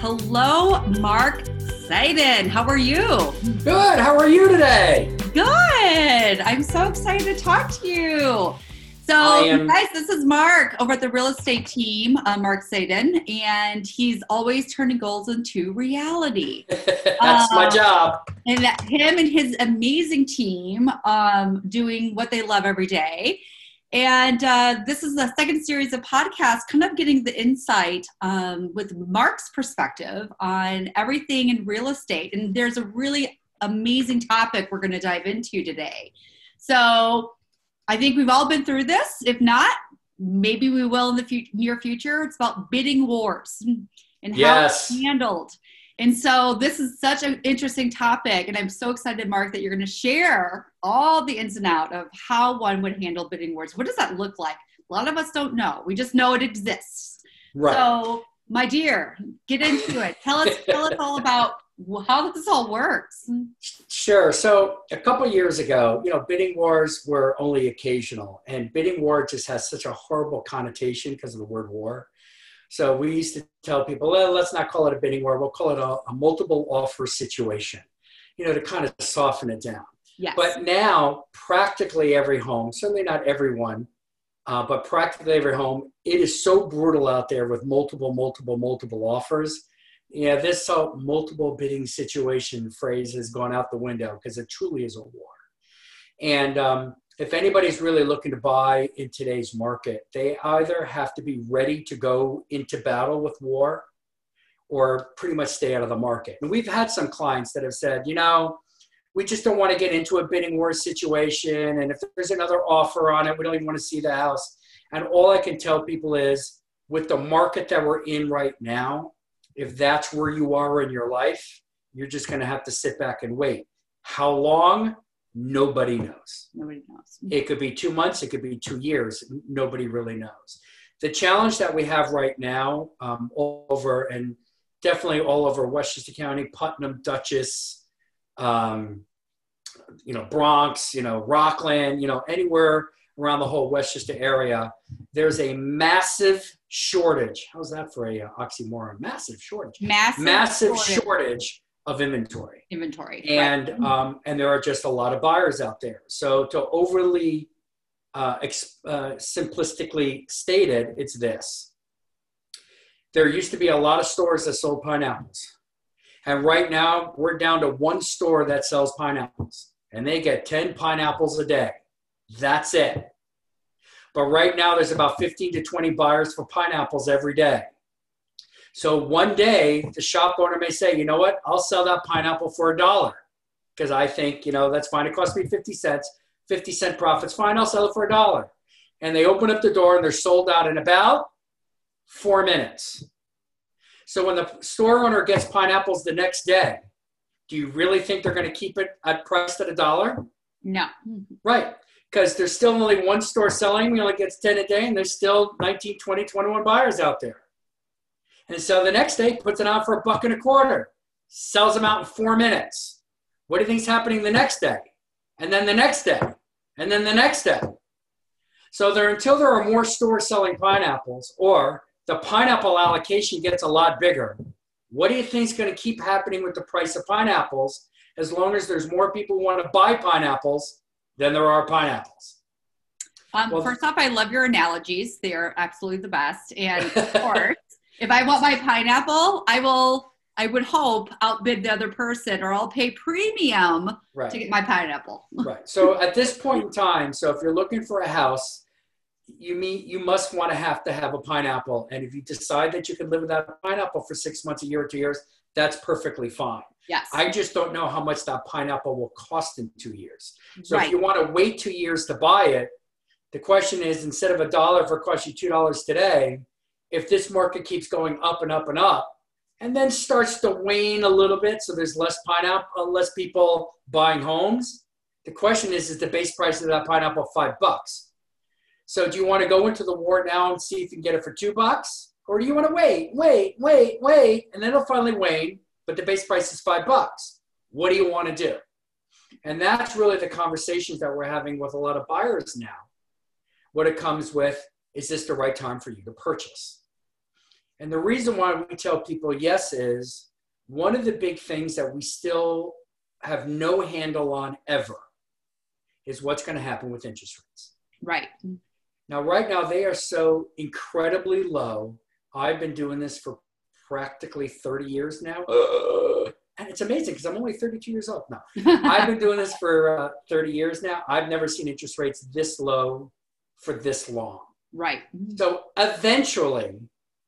Hello, Mark Seiden. How are you? Good. How are you today? Good. I'm so excited to talk to you. So, am- guys, this is Mark over at the real estate team, uh, Mark Seiden, and he's always turning goals into reality. That's um, my job. And that him and his amazing team um, doing what they love every day. And uh, this is the second series of podcasts, kind of getting the insight um, with Mark's perspective on everything in real estate. And there's a really amazing topic we're going to dive into today. So I think we've all been through this. If not, maybe we will in the near future. It's about bidding wars and how yes. it's handled. And so this is such an interesting topic, and I'm so excited, Mark, that you're going to share all the ins and out of how one would handle bidding wars. What does that look like? A lot of us don't know. We just know it exists. Right. So, my dear, get into it. Tell us, tell us all about how this all works. Sure. So a couple years ago, you know, bidding wars were only occasional, and bidding war just has such a horrible connotation because of the word war. So we used to tell people, well, let's not call it a bidding war, we'll call it a, a multiple offer situation, you know, to kind of soften it down. Yes. But now, practically every home, certainly not everyone, uh, but practically every home, it is so brutal out there with multiple, multiple, multiple offers. Yeah, this multiple bidding situation phrase has gone out the window because it truly is a war. And um, if anybody's really looking to buy in today's market, they either have to be ready to go into battle with war or pretty much stay out of the market. And we've had some clients that have said, you know, we just don't want to get into a bidding war situation. And if there's another offer on it, we don't even want to see the house. And all I can tell people is with the market that we're in right now, if that's where you are in your life, you're just going to have to sit back and wait. How long? Nobody knows. Nobody knows. It could be two months, it could be two years. Nobody really knows. The challenge that we have right now, um, all over and definitely all over Westchester County, Putnam, Dutchess, um, you know, Bronx, you know, Rockland, you know, anywhere around the whole Westchester area, there's a massive shortage. How's that for a uh, oxymoron? Massive shortage. Massive, massive shortage. shortage of inventory. Inventory. And right. um, and there are just a lot of buyers out there. So to overly uh, ex- uh, simplistically stated, it's this. There used to be a lot of stores that sold pineapples. And right now, we're down to one store that sells pineapples. And they get 10 pineapples a day. That's it. But right now, there's about 15 to 20 buyers for pineapples every day. So one day, the shop owner may say, you know what, I'll sell that pineapple for a dollar because I think, you know, that's fine. It cost me 50 cents, 50 cent profits, fine, I'll sell it for a dollar. And they open up the door and they're sold out in about four minutes. So when the store owner gets pineapples the next day, do you really think they're going to keep it at priced at a dollar? No. Right. Because there's still only one store selling. We only gets 10 a day, and there's still 19, 20, 21 buyers out there. And so the next day puts it on for a buck and a quarter, sells them out in four minutes. What do you think's happening the next day? And then the next day, and then the next day. So there until there are more stores selling pineapples or the pineapple allocation gets a lot bigger. What do you think is going to keep happening with the price of pineapples as long as there's more people who want to buy pineapples than there are pineapples? Um, well, first off, I love your analogies. They are absolutely the best. And of course, if I want my pineapple, I will, I would hope, outbid the other person or I'll pay premium right. to get my pineapple. right. So at this point in time, so if you're looking for a house, you mean you must want to have to have a pineapple. And if you decide that you can live without a pineapple for six months, a year, or two years, that's perfectly fine. Yes. I just don't know how much that pineapple will cost in two years. So right. if you want to wait two years to buy it, the question is instead of a dollar for cost you two dollars today, if this market keeps going up and up and up, and then starts to wane a little bit, so there's less pineapple, uh, less people buying homes. The question is, is the base price of that pineapple five bucks? So do you want to go into the war now and see if you can get it for two bucks? Or do you want to wait, wait, wait, wait, and then it'll finally wane, but the base price is five bucks? What do you want to do? And that's really the conversations that we're having with a lot of buyers now. What it comes with is this the right time for you to purchase? And the reason why we tell people yes is one of the big things that we still have no handle on ever is what's going to happen with interest rates. Right. Now, right now, they are so incredibly low. I've been doing this for practically 30 years now. Uh, and it's amazing because I'm only 32 years old now. I've been doing this for uh, 30 years now. I've never seen interest rates this low for this long. Right. So eventually,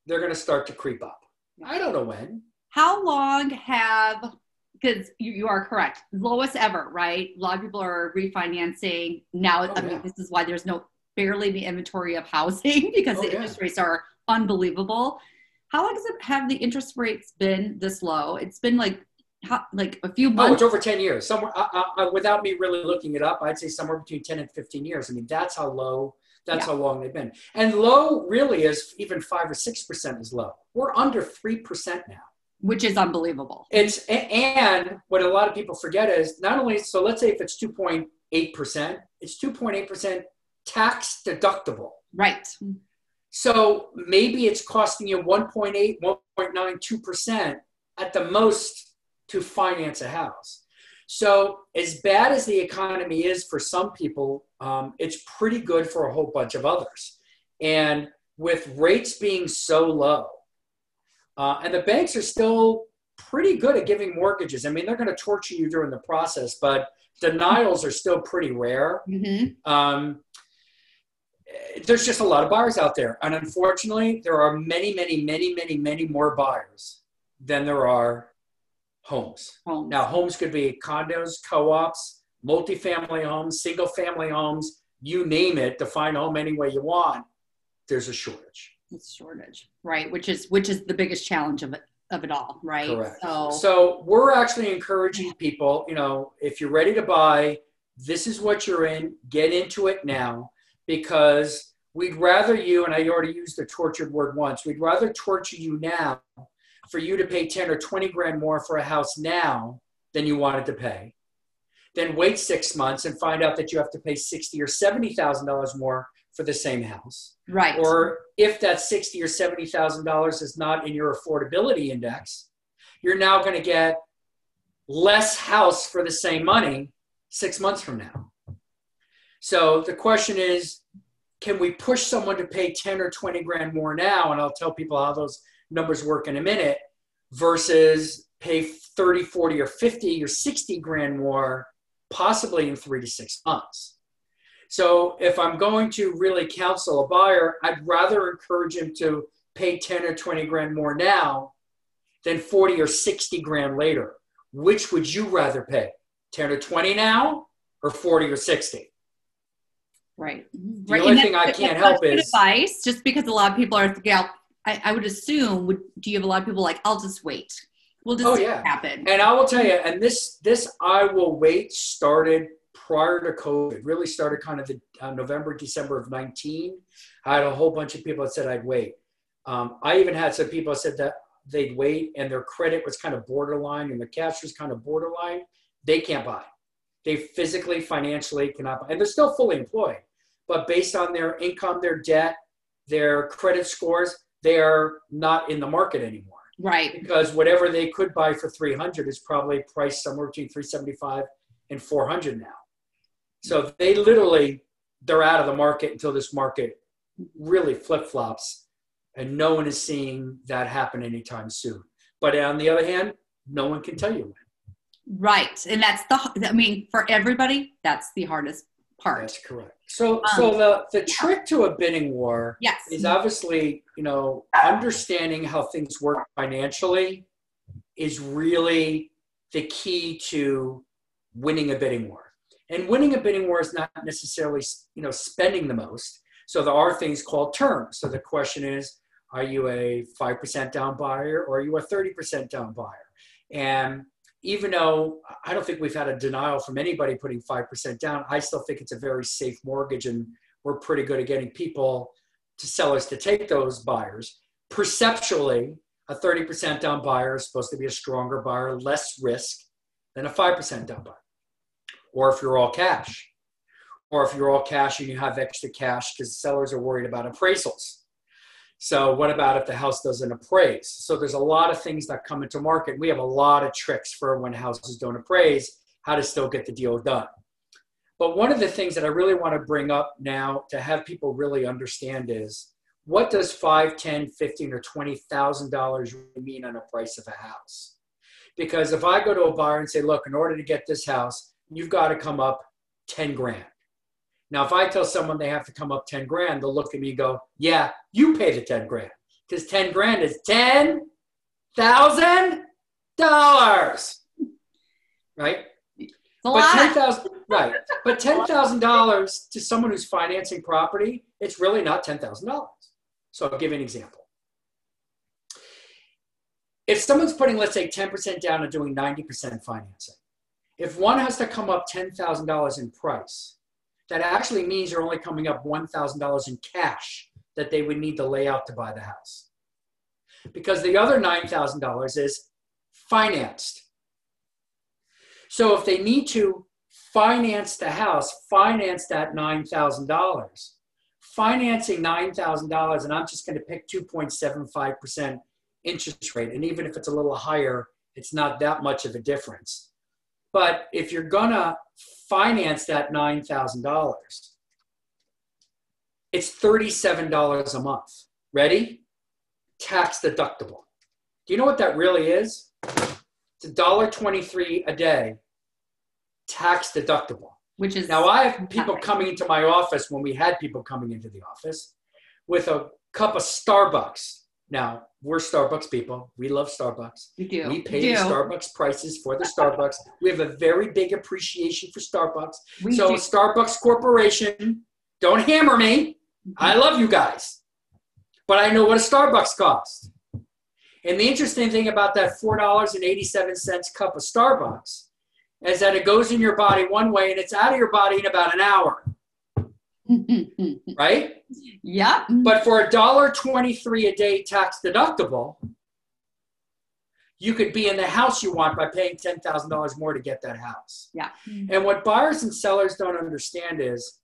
they're going to start to creep up. I don't know when. How long have because you, you are correct lowest ever right a lot of people are refinancing now oh, i mean yeah. this is why there's no barely the inventory of housing because oh, the yeah. interest rates are unbelievable how long has it have the interest rates been this low it's been like how, like a few months. Oh, it's over 10 years. Somewhere, I, I, without me really looking it up, I'd say somewhere between 10 and 15 years. I mean, that's how low, that's yeah. how long they've been. And low really is even five or 6% is low. We're under 3% now which is unbelievable. It's and what a lot of people forget is not only so let's say if it's 2.8 percent, it's 2.8 percent tax deductible. Right. So maybe it's costing you 1.8, 1.92 percent at the most to finance a house. So as bad as the economy is for some people, um, it's pretty good for a whole bunch of others. And with rates being so low, uh, and the banks are still pretty good at giving mortgages. I mean, they're going to torture you during the process, but denials are still pretty rare. Mm-hmm. Um, there's just a lot of buyers out there. And unfortunately, there are many, many, many, many, many more buyers than there are homes. homes. Now, homes could be condos, co ops, multifamily homes, single family homes, you name it, define home any way you want. There's a shortage it's shortage, right? Which is which is the biggest challenge of it of it all, right? Correct. So, so we're actually encouraging people, you know, if you're ready to buy, this is what you're in, get into it now because we'd rather you, and I already used the tortured word once, we'd rather torture you now for you to pay 10 or 20 grand more for a house now than you wanted to pay. Then wait six months and find out that you have to pay 60 or $70,000 more for the same house. Right. Or if that sixty or seventy thousand dollars is not in your affordability index, you're now going to get less house for the same money six months from now. So the question is, can we push someone to pay 10 or 20 grand more now? And I'll tell people how those numbers work in a minute versus pay 30, 40, or 50 or 60 grand more, possibly in three to six months. So if I'm going to really counsel a buyer, I'd rather encourage him to pay 10 or 20 grand more now than 40 or 60 grand later. Which would you rather pay? 10 or 20 now or 40 or 60? Right. The right. only thing I can't help is advice, just because a lot of people are I, I would assume, would, do you have a lot of people like, I'll just wait. We'll just oh, yeah. happen. And I will tell you, and this, this I will wait started prior to COVID, really started kind of the uh, November, December of 19. I had a whole bunch of people that said I'd wait. Um, I even had some people that said that they'd wait and their credit was kind of borderline and the cash was kind of borderline. They can't buy. They physically, financially cannot buy. And they're still fully employed. But based on their income, their debt, their credit scores, they are not in the market anymore. Right. Because whatever they could buy for 300 is probably priced somewhere between 375 and 400 now. So they literally they're out of the market until this market really flip flops, and no one is seeing that happen anytime soon. But on the other hand, no one can tell you when. Right, and that's the. I mean, for everybody, that's the hardest part. That's correct. So, um, so the the trick to a bidding war yes. is obviously you know understanding how things work financially is really the key to winning a bidding war. And winning a bidding war is not necessarily, you know, spending the most. So there are things called terms. So the question is, are you a 5% down buyer or are you a 30% down buyer? And even though I don't think we've had a denial from anybody putting 5% down, I still think it's a very safe mortgage and we're pretty good at getting people to sellers to take those buyers. Perceptually, a 30% down buyer is supposed to be a stronger buyer, less risk than a 5% down buyer or if you're all cash, or if you're all cash and you have extra cash because sellers are worried about appraisals. So what about if the house doesn't appraise? So there's a lot of things that come into market. We have a lot of tricks for when houses don't appraise, how to still get the deal done. But one of the things that I really want to bring up now to have people really understand is what does five, ten, fifteen, or twenty thousand dollars mean on a price of a house? Because if I go to a buyer and say, look, in order to get this house, you've got to come up 10 grand. Now, if I tell someone they have to come up 10 grand, they'll look at me and go, yeah, you pay the 10 grand. Because 10 grand is $10,000. Right? But ten thousand, right? But ten thousand dollars to someone who's financing property, it's really not ten thousand dollars. So I'll give you an example. If someone's putting, let's say, ten percent down and doing ninety percent financing, if one has to come up ten thousand dollars in price, that actually means you're only coming up $1,000 in cash that they would need to lay out to buy the house. Because the other $9,000 is financed. So if they need to finance the house, finance that $9,000, financing $9,000, and I'm just going to pick 2.75% interest rate. And even if it's a little higher, it's not that much of a difference. But if you're to finance that $9,000, it's $37 a month. Ready? Tax deductible. Do you know what that really is? It's $1.23 a day, tax deductible. Which is now I have people coming into my office when we had people coming into the office with a cup of Starbucks now, we're Starbucks people. We love Starbucks. We do. We pay the Starbucks prices for the Starbucks. we have a very big appreciation for Starbucks. We so, do. Starbucks Corporation, don't hammer me. I love you guys. But I know what a Starbucks costs. And the interesting thing about that $4.87 cup of Starbucks is that it goes in your body one way and it's out of your body in about an hour. right? Yep. But for a dollar twenty-three a day tax deductible, you could be in the house you want by paying ten thousand dollars more to get that house. Yeah. Mm-hmm. And what buyers and sellers don't understand is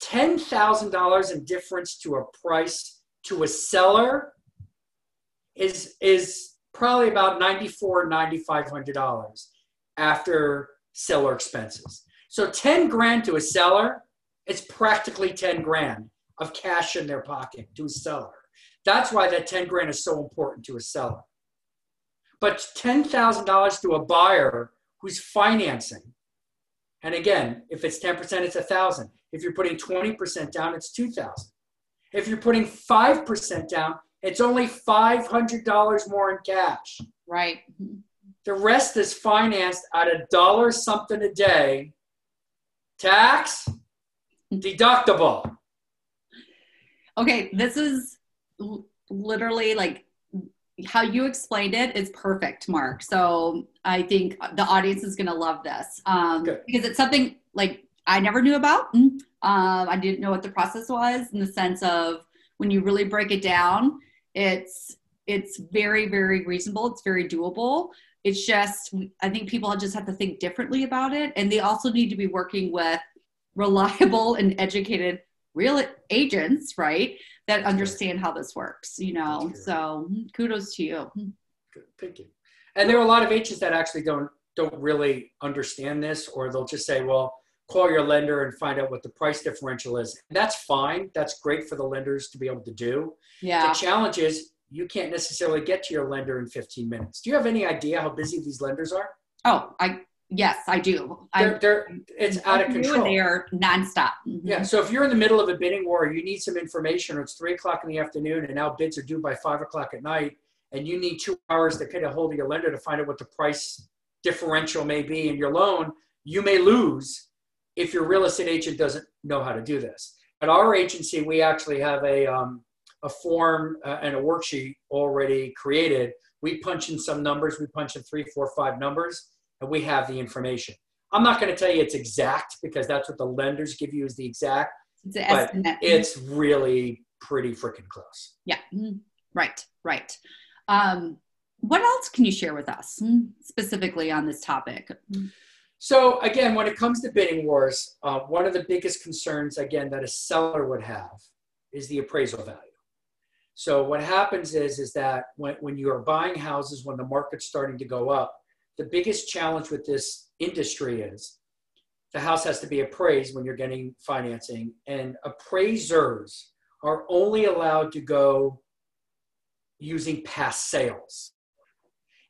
ten thousand dollars in difference to a price to a seller is is probably about ninety-four, ninety-five hundred dollars after seller expenses. So ten grand to a seller it's practically 10 grand of cash in their pocket to a seller. That's why that 10 grand is so important to a seller. But $10,000 to a buyer who's financing, and again, if it's 10%, it's a thousand. If you're putting 20% down, it's 2,000. If you're putting 5% down, it's only $500 more in cash. Right. The rest is financed at a dollar something a day. Tax, deductible. Okay, this is literally like how you explained it is perfect, Mark. So I think the audience is going to love this um, because it's something like I never knew about. Um, I didn't know what the process was in the sense of when you really break it down, it's it's very very reasonable. It's very doable. It's just I think people just have to think differently about it, and they also need to be working with reliable and educated real agents, right? That understand how this works, you know. So mm, kudos to you. Good. Thank you. And there are a lot of agents that actually don't don't really understand this, or they'll just say, well, call your lender and find out what the price differential is. That's fine. That's great for the lenders to be able to do. Yeah. The challenge is you can't necessarily get to your lender in 15 minutes. Do you have any idea how busy these lenders are? Oh, I Yes, I do. They're, they're, it's out of control. They are nonstop. Mm-hmm. Yeah. So if you're in the middle of a bidding war, you need some information, or it's three o'clock in the afternoon, and now bids are due by five o'clock at night, and you need two hours to get a hold of your lender to find out what the price differential may be in your loan, you may lose if your real estate agent doesn't know how to do this. At our agency, we actually have a um, a form uh, and a worksheet already created. We punch in some numbers. We punch in three, four, five numbers and we have the information. I'm not going to tell you it's exact because that's what the lenders give you is the exact, it's but it's really pretty freaking close. Yeah, mm-hmm. right, right. Um, what else can you share with us mm, specifically on this topic? So again, when it comes to bidding wars, uh, one of the biggest concerns again that a seller would have is the appraisal value. So what happens is, is that when, when you are buying houses, when the market's starting to go up, the biggest challenge with this industry is the house has to be appraised when you're getting financing and appraisers are only allowed to go using past sales.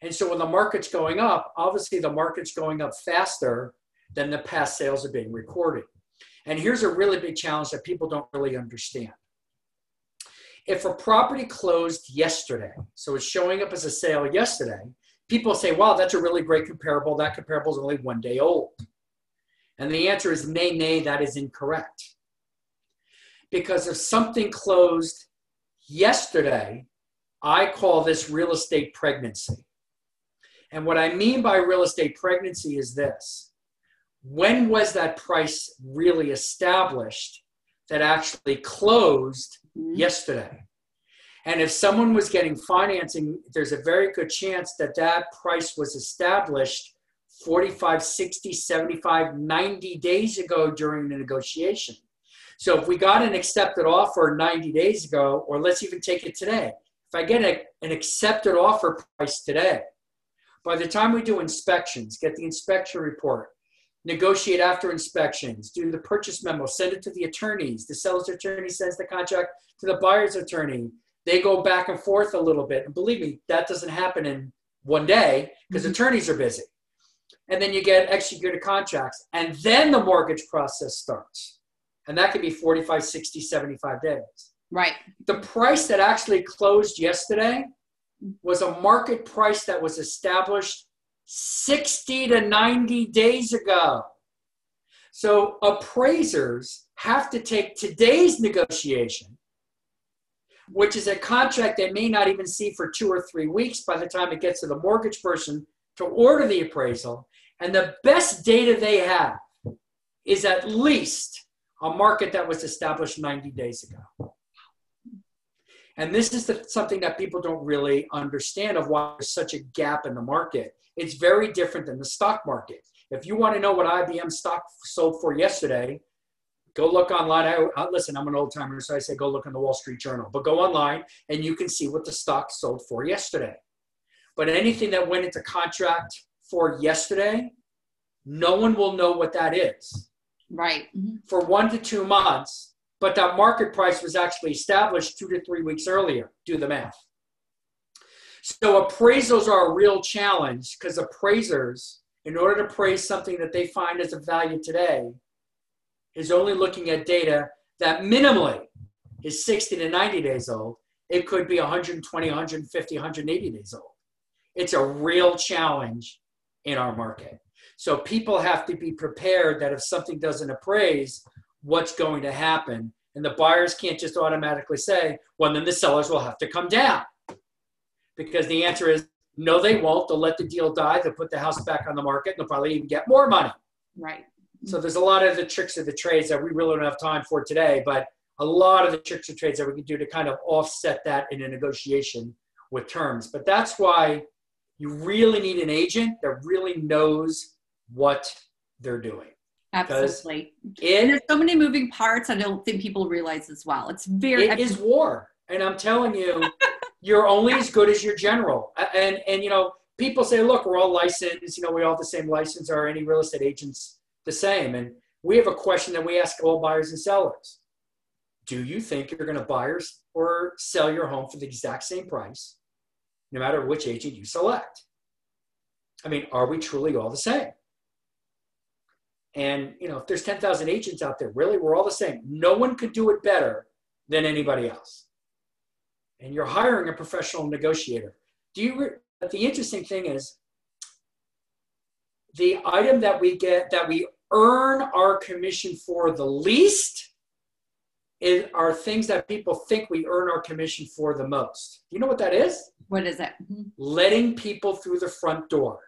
And so when the market's going up, obviously the market's going up faster than the past sales are being recorded. And here's a really big challenge that people don't really understand. If a property closed yesterday, so it's showing up as a sale yesterday, people say, wow, that's a really great comparable. That comparable is only one day old. And the answer is nay, nay, that is incorrect. Because if something closed yesterday, I call this real estate pregnancy. And what I mean by real estate pregnancy is this when was that price really established that actually closed mm-hmm. yesterday? And if someone was getting financing, there's a very good chance that that price was established 45, 60, 75, 90 days ago during the negotiation. So if we got an accepted offer 90 days ago, or let's even take it today, if I get a, an accepted offer price today, by the time we do inspections, get the inspection report, negotiate after inspections, do the purchase memo, send it to the attorneys. The seller's attorney sends the contract to the buyer's attorney. They go back and forth a little bit. And believe me, that doesn't happen in one day because mm-hmm. attorneys are busy. And then you get executed contracts. And then the mortgage process starts. And that could be 45, 60, 75 days. Right. The price that actually closed yesterday was a market price that was established 60 to 90 days ago. So appraisers have to take today's negotiation, which is a contract they may not even see for two or three weeks by the time it gets to the mortgage person to order the appraisal. And the best data they have is at least a market that was established 90 days ago. And this is the, something that people don't really understand of why there's such a gap in the market. It's very different than the stock market. If you want to know what IBM stock sold for yesterday, go look online. I, I, listen, I'm an old timer, so I say go look in the Wall Street Journal. But go online and you can see what the stock sold for yesterday. But anything that went into contract for yesterday, no one will know what that is. Right. Mm-hmm. For one to two months, but that market price was actually established two to three weeks earlier. Do the math. So appraisals are a real challenge because appraisers, in order to appraise something that they find as a value today, is only looking at data that minimally is 60 to 90 days old. It could be 120, 150, 180 days old. It's a real challenge in our market. So people have to be prepared that if something doesn't appraise, what's going to happen. And the buyers can't just automatically say, well, then the sellers will have to come down. Because the answer is no, they won't. They'll let the deal die. They'll put the house back on the market and they'll probably even get more money. Right. So there's a lot of the tricks of the trades that we really don't have time for today, but a lot of the tricks of trades that we can do to kind of offset that in a negotiation with terms. But that's why you really need an agent that really knows what they're doing. Absolutely. It, and there's so many moving parts. I don't think people realize as well. It's very. It is war, and I'm telling you, you're only as good as your general. And and you know, people say, look, we're all licensed. You know, we all have the same license. Are any real estate agents the same? And we have a question that we ask all buyers and sellers: Do you think you're going to buy or sell your home for the exact same price, no matter which agent you select? I mean, are we truly all the same? And you know, if there's 10,000 agents out there, really, we're all the same. No one could do it better than anybody else. And you're hiring a professional negotiator. Do you? Re- the interesting thing is, the item that we get that we earn our commission for the least is, are things that people think we earn our commission for the most. You know what that is? What is it? Mm-hmm. Letting people through the front door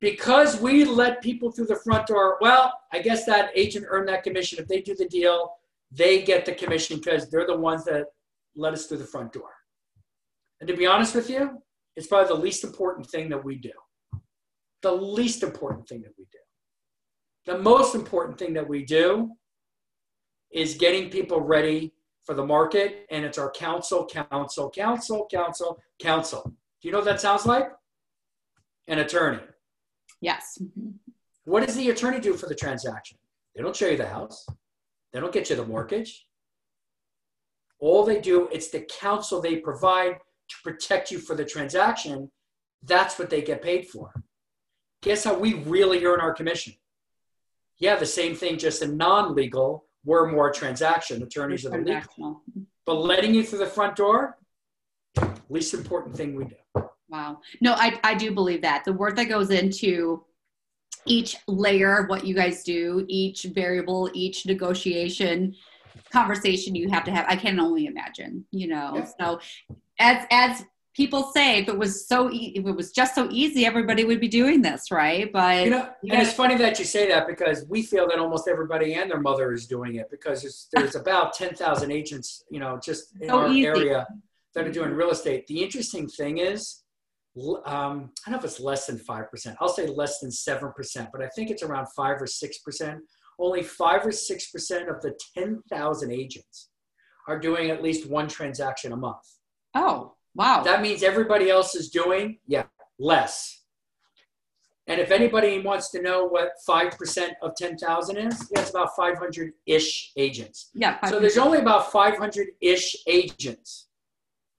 because we let people through the front door, well, I guess that agent earned that commission. If they do the deal, they get the commission because they're the ones that let us through the front door. And to be honest with you, it's probably the least important thing that we do. The least important thing that we do. The most important thing that we do is getting people ready for the market, and it's our counsel, counsel, counsel, counsel, counsel. Do you know what that sounds like? An attorney. Yes. What does the attorney do for the transaction? They don't show you the house. They don't get you the mortgage. All they do, it's the counsel they provide to protect you for the transaction. That's what they get paid for. Guess how we really earn our commission? Yeah, the same thing, just a non legal, we're more transaction. Attorneys are the legal. But letting you through the front door, least important thing we do. Wow. No, I, I do believe that. The work that goes into each layer of what you guys do, each variable, each negotiation conversation you have to have, I can only imagine, you know. Yeah. So as as people say, if it was so e- if it was just so easy, everybody would be doing this, right? But you know, you and it's funny that you say that because we feel that almost everybody and their mother is doing it because there's, there's about ten thousand agents, you know, just in so our easy. area that are doing real estate. The interesting thing is um, I don't know if it's less than 5%. I'll say less than 7%, but I think it's around 5 or 6%. Only 5 or 6% of the 10,000 agents are doing at least one transaction a month. Oh, wow. That means everybody else is doing, yeah, less. And if anybody wants to know what 5% of 10,000 is, yeah, it's about 500 ish agents. Yeah. So there's only about 500 ish agents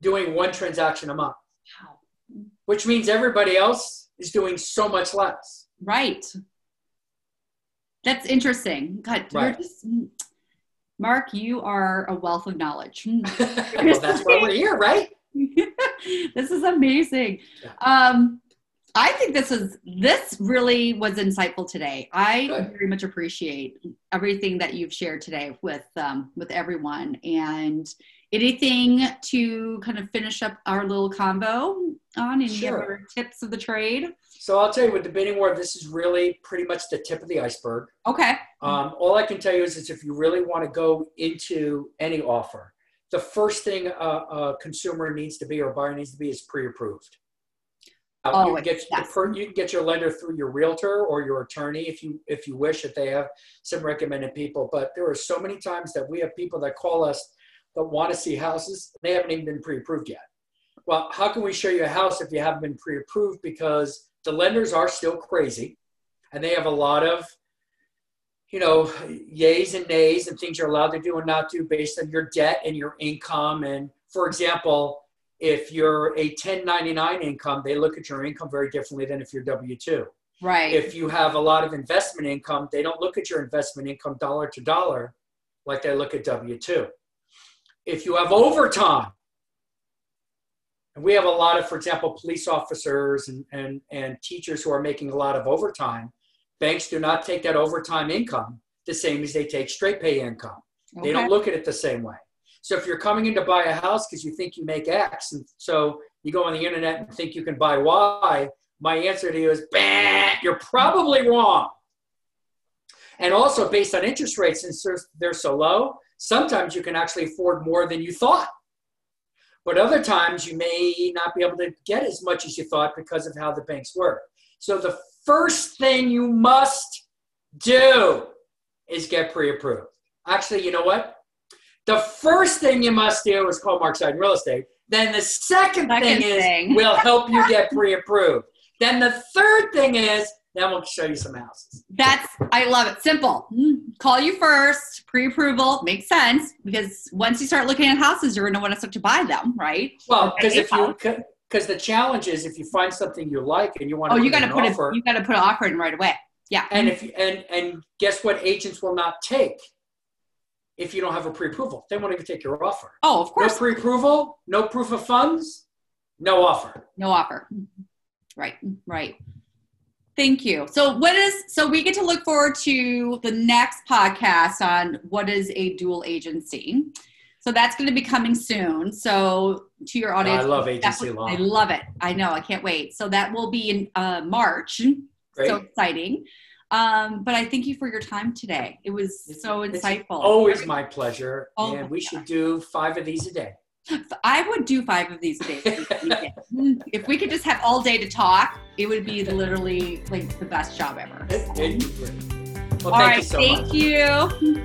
doing one transaction a month. Wow which means everybody else is doing so much less. Right. That's interesting. God, right. just, mm, Mark, you are a wealth of knowledge. Mm. well, that's why we're here, right? this is amazing. Um, I think this is this really was insightful today. I Good. very much appreciate everything that you've shared today with um, with everyone, and anything to kind of finish up our little combo on? Any sure. other tips of the trade? So I'll tell you with the bidding war, this is really pretty much the tip of the iceberg. Okay. Um, all I can tell you is, is if you really want to go into any offer, the first thing a, a consumer needs to be or buyer needs to be is pre-approved. Uh, oh, you, can get yes. per, you can get your lender through your realtor or your attorney if you if you wish if they have some recommended people. But there are so many times that we have people that call us that want to see houses. They haven't even been pre-approved yet. Well, how can we show you a house if you haven't been pre-approved? Because the lenders are still crazy, and they have a lot of, you know, yays and nays and things you're allowed to do and not do based on your debt and your income. And for example, if you're a 1099 income, they look at your income very differently than if you're W 2. Right. If you have a lot of investment income, they don't look at your investment income dollar to dollar like they look at W 2 if you have overtime, and we have a lot of, for example, police officers and, and, and teachers who are making a lot of overtime, banks do not take that overtime income the same as they take straight pay income. Okay. They don't look at it the same way. So if you're coming in to buy a house because you think you make X, and so you go on the internet and think you can buy Y, my answer to you is, bah, you're probably wrong. And also based on interest rates, since they're, they're so low, sometimes you can actually afford more than you thought. But other times you may not be able to get as much as you thought because of how the banks work. So the first thing you must do is get pre-approved. Actually, you know what? The first thing you must do is call Mark Seiden Real Estate. Then the second, second thing is we'll help you get pre-approved. then the third thing is then we'll show you some houses. That's I love it. Simple. Mm, call you first, pre-approval makes sense because once you start looking at houses, you're going to want to start to buy them, right? Well, because if you because the challenge is if you find something you like and you want to oh, you got to put offer, you got to put an offer in right away. Yeah. And if and and guess what? Agents will not take if you don't have a pre-approval. They won't even take your offer. Oh, of course. No pre-approval, no proof of funds, no offer. No offer. Right. Right. Thank you. So what is so we get to look forward to the next podcast on what is a dual agency. So that's going to be coming soon. So to your audience, I love agency law. I love it. I know. I can't wait. So that will be in uh, March. Great. So exciting. Um, but I thank you for your time today. It was so insightful. It's always my pleasure. Oh, and we should do five of these a day. I would do five of these a day. if we could just have all day to talk, it would be literally like the best job ever. Well, all right, so thank much. you.